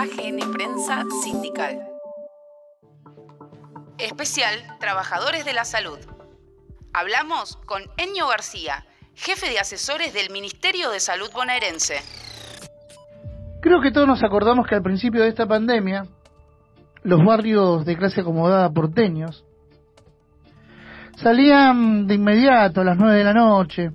AGN Prensa Sindical. Especial Trabajadores de la Salud. Hablamos con Enio García, jefe de asesores del Ministerio de Salud bonaerense. Creo que todos nos acordamos que al principio de esta pandemia, los barrios de clase acomodada porteños salían de inmediato a las nueve de la noche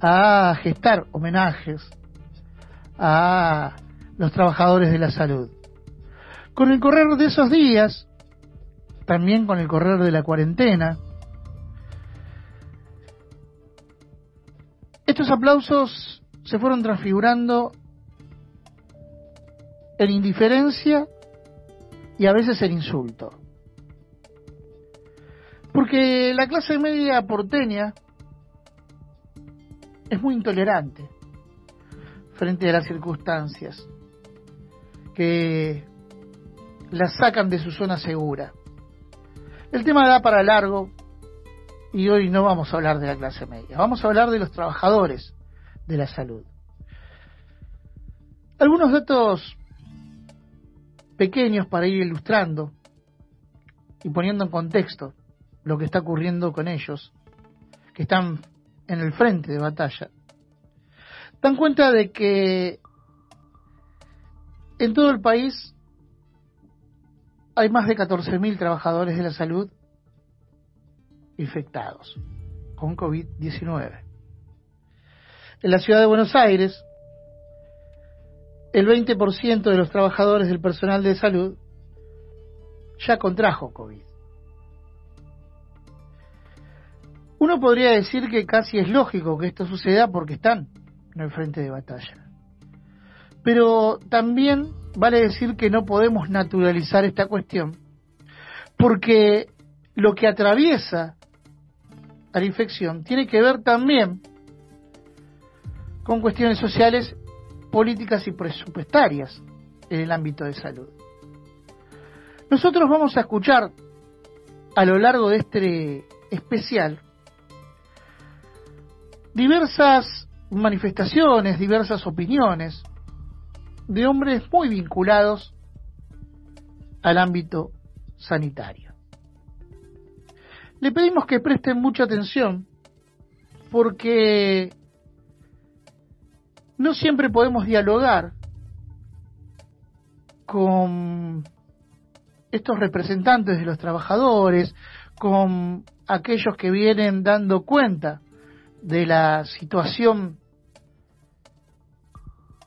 a gestar homenajes a los trabajadores de la salud. Con el correr de esos días, también con el correr de la cuarentena, estos aplausos se fueron transfigurando en indiferencia y a veces en insulto. Porque la clase media porteña es muy intolerante frente a las circunstancias que las sacan de su zona segura. El tema da para largo y hoy no vamos a hablar de la clase media, vamos a hablar de los trabajadores de la salud. Algunos datos pequeños para ir ilustrando y poniendo en contexto lo que está ocurriendo con ellos, que están en el frente de batalla, dan cuenta de que en todo el país hay más de 14.000 trabajadores de la salud infectados con COVID-19. En la ciudad de Buenos Aires, el 20% de los trabajadores del personal de salud ya contrajo COVID. Uno podría decir que casi es lógico que esto suceda porque están en el frente de batalla. Pero también vale decir que no podemos naturalizar esta cuestión porque lo que atraviesa a la infección tiene que ver también con cuestiones sociales, políticas y presupuestarias en el ámbito de salud. Nosotros vamos a escuchar a lo largo de este especial diversas manifestaciones, diversas opiniones de hombres muy vinculados al ámbito sanitario. Le pedimos que presten mucha atención porque no siempre podemos dialogar con estos representantes de los trabajadores, con aquellos que vienen dando cuenta de la situación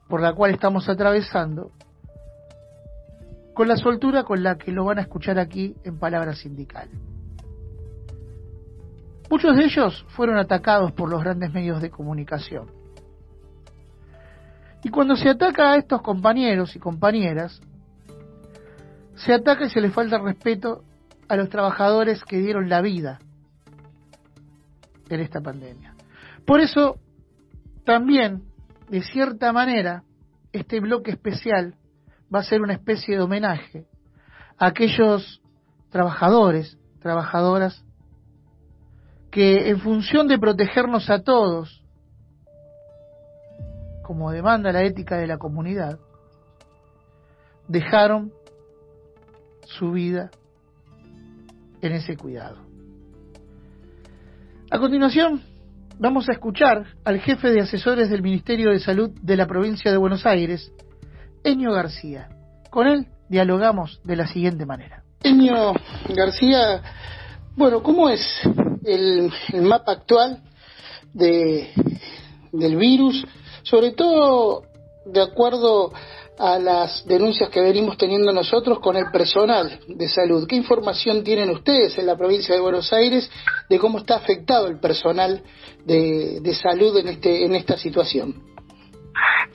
por la cual estamos atravesando, con la soltura con la que lo van a escuchar aquí en Palabra Sindical. Muchos de ellos fueron atacados por los grandes medios de comunicación. Y cuando se ataca a estos compañeros y compañeras, se ataca y se les falta respeto a los trabajadores que dieron la vida en esta pandemia. Por eso, también de cierta manera, este bloque especial va a ser una especie de homenaje a aquellos trabajadores, trabajadoras, que en función de protegernos a todos, como demanda la ética de la comunidad, dejaron su vida en ese cuidado. A continuación, vamos a escuchar al jefe de asesores del Ministerio de Salud de la provincia de Buenos Aires, Enio García. Con él dialogamos de la siguiente manera. Enio García, bueno, ¿cómo es el, mapa actual de, del virus? Sobre todo de acuerdo a las denuncias que venimos teniendo nosotros con el personal de salud. ¿Qué información tienen ustedes en la provincia de Buenos Aires de cómo está afectado el personal de, de salud en, este, en esta situación?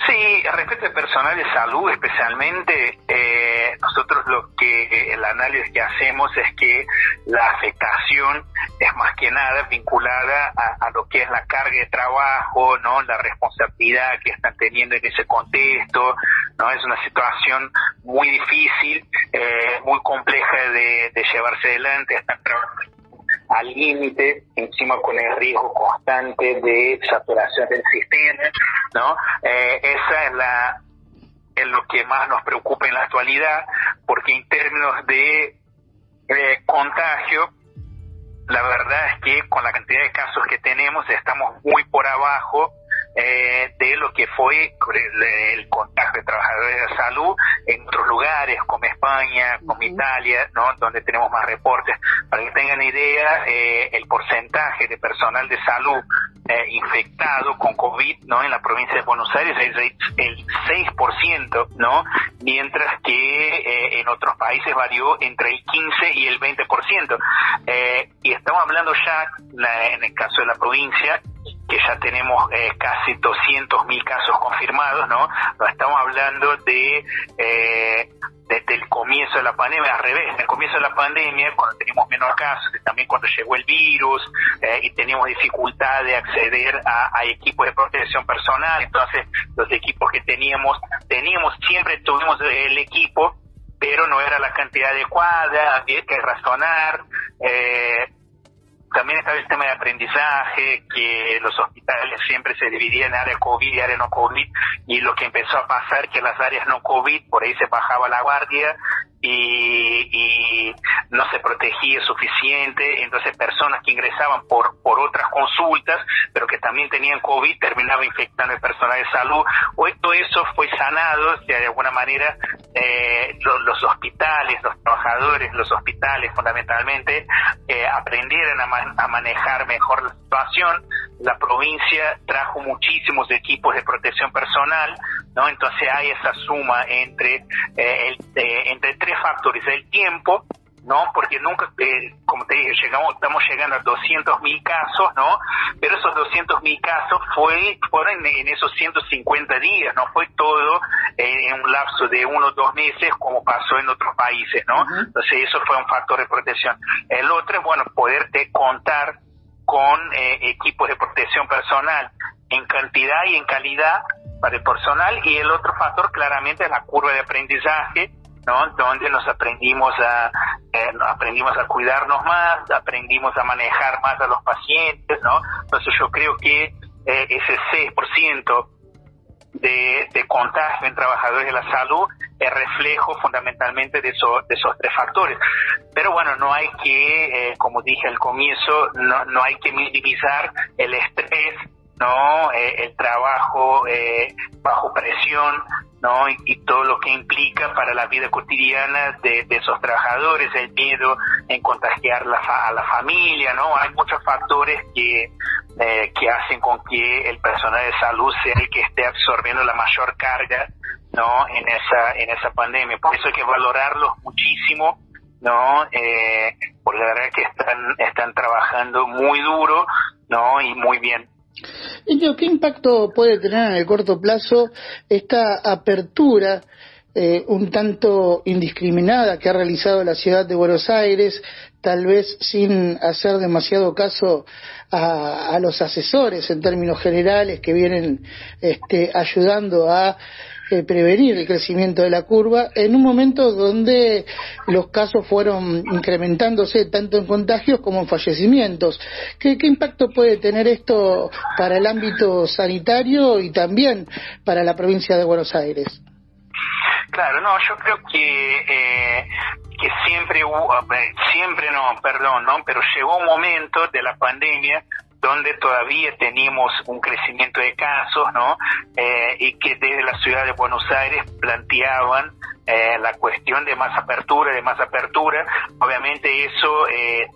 Sí, respecto al personal de salud especialmente, eh, nosotros lo que el análisis que hacemos es que la afectación es más que nada vinculada a, lo que es la carga de trabajo, no, la responsabilidad que están teniendo en ese contexto, no es una situación muy difícil, eh, muy compleja de, de llevarse adelante, están trabajando al límite, encima con el riesgo constante de saturación del sistema, ¿no? Eh, esa es la es lo que más nos preocupa en la actualidad, porque en términos de eh, contagio, la verdad es que con la cantidad de casos que tenemos estamos muy por abajo eh, de lo que fue el, contagio de trabajadores de salud en otros lugares como España, como Italia, ¿no? donde tenemos más reportes. Para que tengan idea, eh, el porcentaje de personal de salud eh, infectado con COVID ¿no? en la provincia de Buenos Aires es el 6%, ¿no? mientras que en otros países varió entre el 15 y el 20%. y estamos hablando ya, en el caso de la provincia, que ya tenemos eh, casi 200 mil casos confirmados, ¿no? No estamos hablando de eh, desde el comienzo de la pandemia, al revés, en el comienzo de la pandemia, cuando teníamos menos casos, también cuando llegó el virus eh, y teníamos dificultad de acceder a, a, equipos de protección personal, entonces los equipos que teníamos, teníamos, siempre tuvimos el equipo, pero no era la cantidad adecuada, había que razonar, eh, también está el tema de aprendizaje, que los hospitales siempre se dividían en área COVID y área no COVID, y lo que empezó a pasar que las áreas no COVID, por ahí se bajaba la guardia y, no se protegía suficiente, entonces personas que ingresaban por, por otras consultas, pero que también tenían COVID, terminaban infectando el personal de salud. Hoy todo eso fue sanado, de alguna manera eh, los, hospitales, los trabajadores, los hospitales fundamentalmente, eh, aprendieron a manejar mejor la situación. La provincia trajo muchísimos equipos de protección personal, ¿no? Entonces hay esa suma entre, eh, el, entre tres factores, el tiempo, ¿no? Porque nunca, eh, como te dije, llegamos, estamos llegando a 200 mil casos, ¿no? Pero esos 200 mil casos fue, fueron en, esos 150 días, no fue todo en un lapso de uno o dos meses como pasó en otros países, ¿no? Entonces eso fue un factor de protección. El otro es, bueno, poderte contar con eh, equipos de protección personal en cantidad y en calidad para el personal y el otro factor claramente es la curva de aprendizaje ¿no? Donde nos aprendimos a, eh, aprendimos a cuidarnos más, aprendimos a manejar más a los pacientes, ¿no? Entonces yo creo que eh, ese 6% de, de contagio en trabajadores de la salud es reflejo fundamentalmente de, de esos tres factores. Pero bueno, no hay que, eh, como dije al comienzo, no, no hay que minimizar el estrés, no el trabajo eh, bajo presión ¿no? Y, todo lo que implica para la vida cotidiana de, esos trabajadores, el miedo en contagiar la a la familia, ¿no? Hay muchos factores que, eh, que hacen con que el personal de salud sea el que esté absorbiendo la mayor carga, ¿no? En esa, en esa pandemia. Por eso hay que valorarlos muchísimo, ¿no? Eh, porque la verdad que están, están trabajando muy duro, ¿no? Y muy bien. ¿Qué impacto puede tener en el corto plazo esta apertura eh, un tanto indiscriminada que ha realizado la ciudad de Buenos Aires, tal vez sin hacer demasiado caso a, los asesores en términos generales que vienen este, ayudando a eh, prevenir el crecimiento de la curva en un momento donde los casos fueron incrementándose tanto en contagios como en fallecimientos. ¿Qué, impacto puede tener esto para el ámbito sanitario y también para la provincia de Buenos Aires? Claro, no, yo creo que eh, que siempre hubo, siempre no, perdón, no, pero llegó un momento de la pandemia donde todavía teníamos un crecimiento de casos, ¿no? Eh, y que desde la ciudad de Buenos Aires planteaban eh, la cuestión de más apertura, de más apertura. Obviamente eso eh,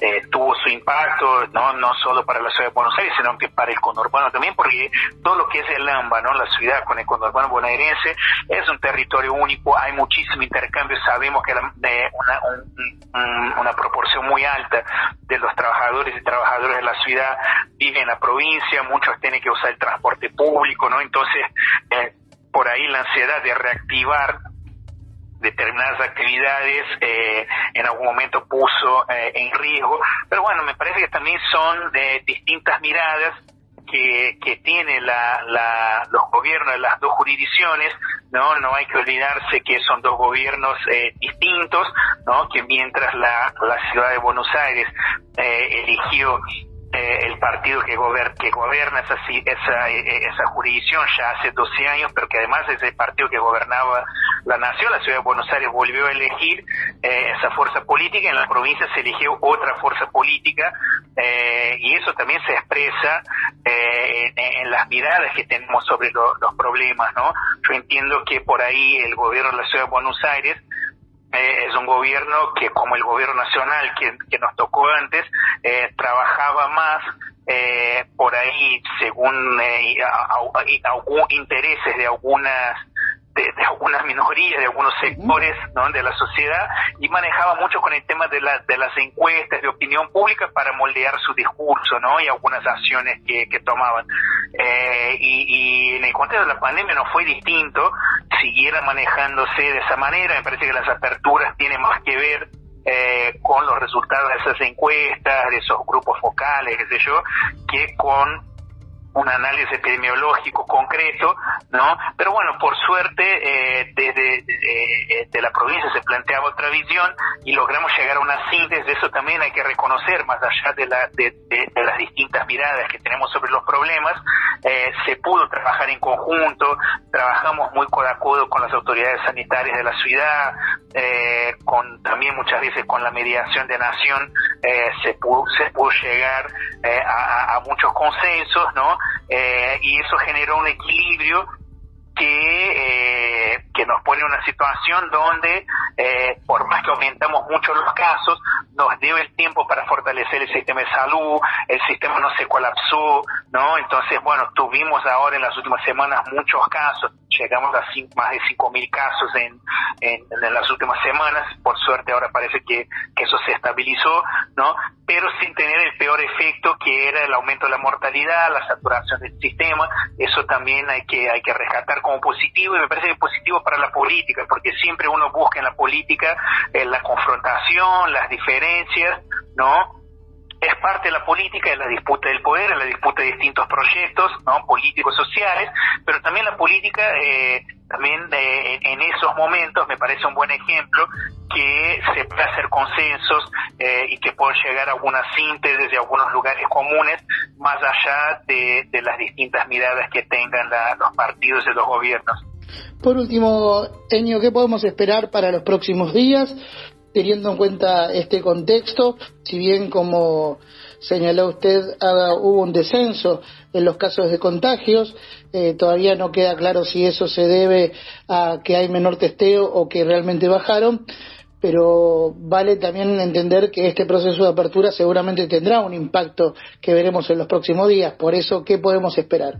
eh, tuvo su impacto, ¿no? no solo para la ciudad de Buenos Aires, sino que para el conurbano también, porque todo lo que es el AMBA, ¿no? la ciudad con el conurbano bonaerense, es un territorio único, hay muchísimo intercambio, sabemos que de una, una proporción muy alta de los trabajadores y trabajadoras de la ciudad viven en la provincia, muchos tienen que usar el transporte público, ¿no? Entonces, eh, por ahí la ansiedad de reactivar determinadas actividades eh, en algún momento puso eh, en riesgo. Pero bueno, me parece que también son de distintas miradas que, que tiene la, la, los gobiernos de las dos jurisdicciones, ¿no? No hay que olvidarse que son dos gobiernos eh, distintos, ¿no? Que mientras la, la ciudad de Buenos Aires eligió eh, el partido que, que gobierna esa, esa, esa jurisdicción ya hace 12 años, pero que además es el partido que gobernaba la nación, la ciudad de Buenos Aires volvió a elegir eh, esa fuerza política, en la provincia se eligió otra fuerza política eh, y eso también se expresa en, las miradas que tenemos sobre los problemas, ¿no? Yo entiendo que por ahí el gobierno de la ciudad de Buenos Aires es un gobierno que, como el gobierno nacional que, que nos tocó antes, eh, trabajaba más eh, por ahí según eh, intereses de algunas de, algunas minorías, de algunos sectores ¿no? de la sociedad y manejaba mucho con el tema de, la, de las encuestas de opinión pública para moldear su discurso ¿no? y algunas acciones que, que tomaban. Eh, y, y, en el contexto de la pandemia no fue distinto, siguiera manejándose de esa manera, me parece que las aperturas tienen más que ver eh, con los resultados de esas encuestas, de esos grupos focales, qué sé yo, que con un análisis epidemiológico concreto, ¿no? Pero bueno, por suerte, eh, desde de la provincia se planteaba otra visión y logramos llegar a una síntesis, eso también hay que reconocer, más allá de, la, de, las distintas miradas que tenemos sobre los problemas, eh, se pudo trabajar en conjunto, trabajamos muy codo a codo con las autoridades sanitarias de la ciudad, eh, con también muchas veces con la mediación de Nación, se, pudo, se pudo llegar a muchos consensos, ¿no? Eh, y eso generó un equilibrio que, eh, que nos pone en una situación donde, eh, por más que aumentamos mucho los casos, nos dio el tiempo para fortalecer el sistema de salud, el sistema no se colapsó, ¿no? Entonces, bueno, tuvimos ahora en las últimas semanas muchos casos, llegamos a más de 5.000 casos en, en, las últimas semanas, por suerte ahora parece que, que eso se estabilizó, ¿no? Pero sin tener el peor efecto que era el aumento de la mortalidad, la saturación del sistema, eso también hay que, hay que rescatar como positivo y me parece que positivo para la política, porque siempre uno busca en la política la confrontación, las diferencias, es parte de la política, de la disputa del poder, de la disputa de distintos proyectos ¿no? políticos, sociales, pero también la política, eh, también eh, en esos momentos me parece un buen ejemplo que se puede hacer consensos eh, y que puede llegar a alguna síntesis de algunos lugares comunes, más allá de, las distintas miradas que tengan los partidos de los gobiernos. Por último, Enio, ¿qué podemos esperar para los próximos días? Teniendo en cuenta este contexto, si bien como señaló usted hubo un descenso en los casos de contagios, eh, todavía no queda claro si eso se debe a que hay menor testeo o que realmente bajaron, pero vale también entender que este proceso de apertura seguramente tendrá un impacto que veremos en los próximos días. Por eso, ¿qué podemos esperar?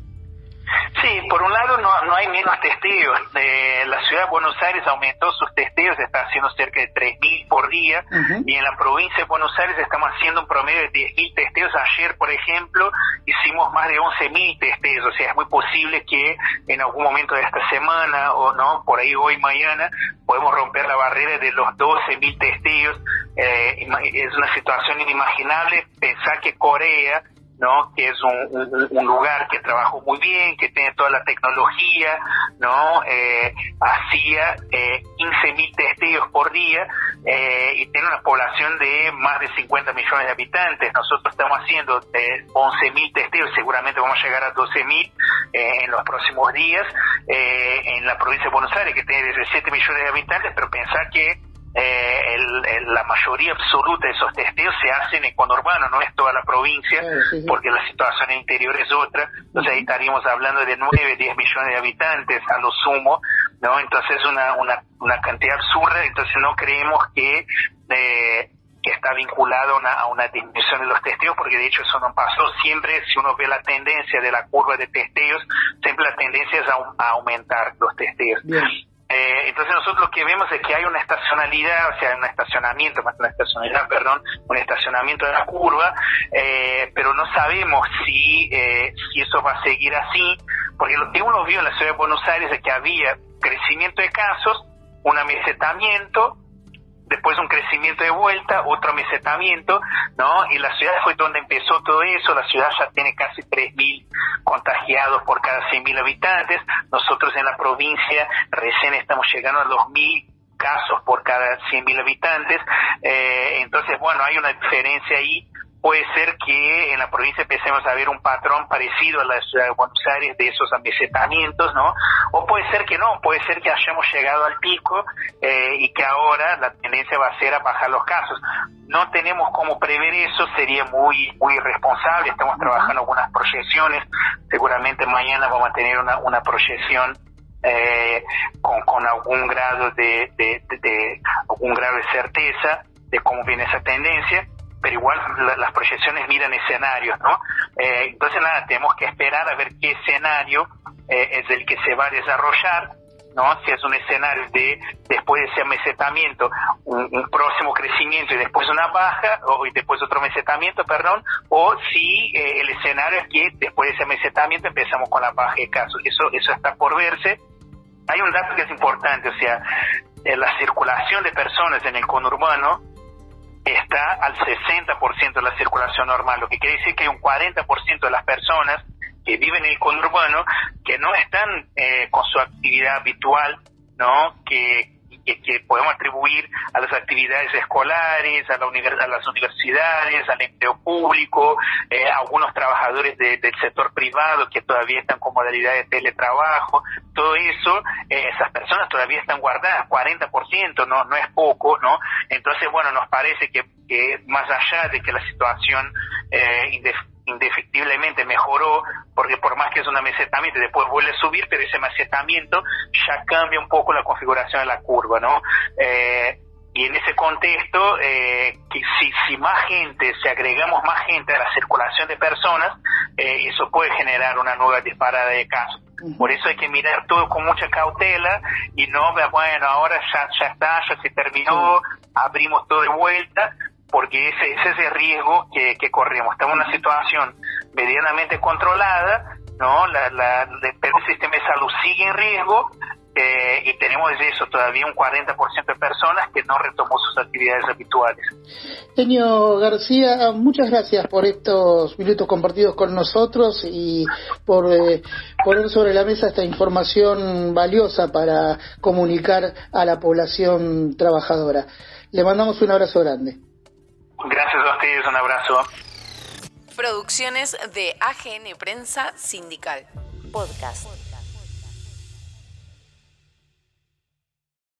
Sí, por un lado no, no hay menos testeos. Eh, la ciudad de Buenos Aires aumentó sus testeos, está haciendo cerca de 3.000 por día, y en la provincia de Buenos Aires estamos haciendo un promedio de 10.000 testeos. Ayer, por ejemplo, hicimos más de 11.000 testeos, o sea, es muy posible que en algún momento de esta semana o no, por ahí hoy, mañana, podemos romper la barrera de los 12.000 testeos. Eh, es una situación inimaginable pensar que Corea ¿no? Que es un, lugar que trabajó muy bien, que tiene toda la tecnología, ¿no? Eh, hacía eh, 15.000 testeos por día eh, y tiene una población de más de 50 millones de habitantes. Nosotros estamos haciendo eh, 11.000 testeos, seguramente vamos a llegar a 12.000 eh, en los próximos días eh, en la provincia de Buenos Aires, que tiene 17 millones de habitantes, pero pensar que eh, la mayoría absoluta de esos testeos se hacen en conurbano, no es toda la provincia, porque la situación interior es otra. Entonces ahí estaríamos hablando de 9, 10 millones de habitantes a lo sumo, ¿no? Entonces es una, una, una cantidad absurda, entonces no creemos que... Eh, que está vinculado a una, a una disminución de los testeos, porque de hecho eso no pasó. Siempre, si uno ve la tendencia de la curva de testeos, siempre la tendencia es a, aumentar los testeos. Entonces nosotros lo que vemos es que hay una estacionalidad, o sea, un estacionamiento, más una estacionalidad, perdón, un estacionamiento de la curva, eh, pero no sabemos si, eh, si eso va a seguir así, porque lo que uno vio en la ciudad de Buenos Aires es que había crecimiento de casos, un amesetamiento, después un crecimiento de vuelta, otro mesetamiento, ¿no? Y la ciudad fue donde empezó todo eso, la ciudad ya tiene casi 3.000 contagiados por cada 100.000 habitantes, nosotros en la provincia recién estamos llegando a 2.000 casos por cada 100.000 habitantes, eh, entonces, bueno, hay una diferencia ahí puede ser que en la provincia empecemos a ver un patrón parecido a la ciudad de Buenos Aires de esos amesetamientos, ¿no? O puede ser que no, puede ser que hayamos llegado al pico eh, y que ahora la tendencia va a ser a bajar los casos. No tenemos cómo prever eso, sería muy muy irresponsable. Estamos trabajando algunas proyecciones, seguramente mañana vamos a tener una, una proyección eh, con, con algún grado de, de, de, algún grado de certeza de cómo viene esa tendencia pero igual las proyecciones miran escenarios, ¿no? Eh, entonces nada, tenemos que esperar a ver qué escenario eh, es el que se va a desarrollar, ¿no? Si es un escenario de, después de ese mesetamiento, un, próximo crecimiento y después una baja, o y después otro mesetamiento, perdón, o si eh, el escenario es que después de ese mesetamiento empezamos con la baja de casos. Eso, eso está por verse. Hay un dato que es importante, o sea, la circulación de personas en el conurbano está al 60% de la circulación normal, lo que quiere decir que hay un 40% de las personas que viven en el conurbano que no están eh, con su actividad habitual, ¿no? Que, que, podemos atribuir a las actividades escolares, a, la a las universidades, al empleo público, eh, a algunos trabajadores del sector privado que todavía están con modalidad de teletrabajo, todo eso, eh, esas personas todavía están guardadas, 40%, no, no es poco, ¿no? Entonces, bueno, nos parece que, que más allá de que la situación eh, indefectiblemente mejoró, porque por más es un amesetamiento, después vuelve a subir, pero ese amesetamiento ya cambia un poco la configuración de la curva, ¿no? Eh, y en ese contexto, eh, que si, si más gente, si agregamos más gente a la circulación de personas, eh, eso puede generar una nueva disparada de casos. Por eso hay que mirar todo con mucha cautela y no, bueno, ahora ya, ya está, ya se terminó, abrimos todo de vuelta, porque ese, ese es el riesgo que, que corremos. Estamos en una situación medianamente controlada, ¿no? La, la, el sistema de salud sigue en riesgo eh, y tenemos eso todavía un 40% de personas que no retomó sus actividades habituales. Señor García, muchas gracias por estos minutos compartidos con nosotros y por eh, poner sobre la mesa esta información valiosa para comunicar a la población trabajadora. Le mandamos un abrazo grande. Gracias a ustedes, un abrazo. Producciones de AGN Prensa Sindical. Podcast.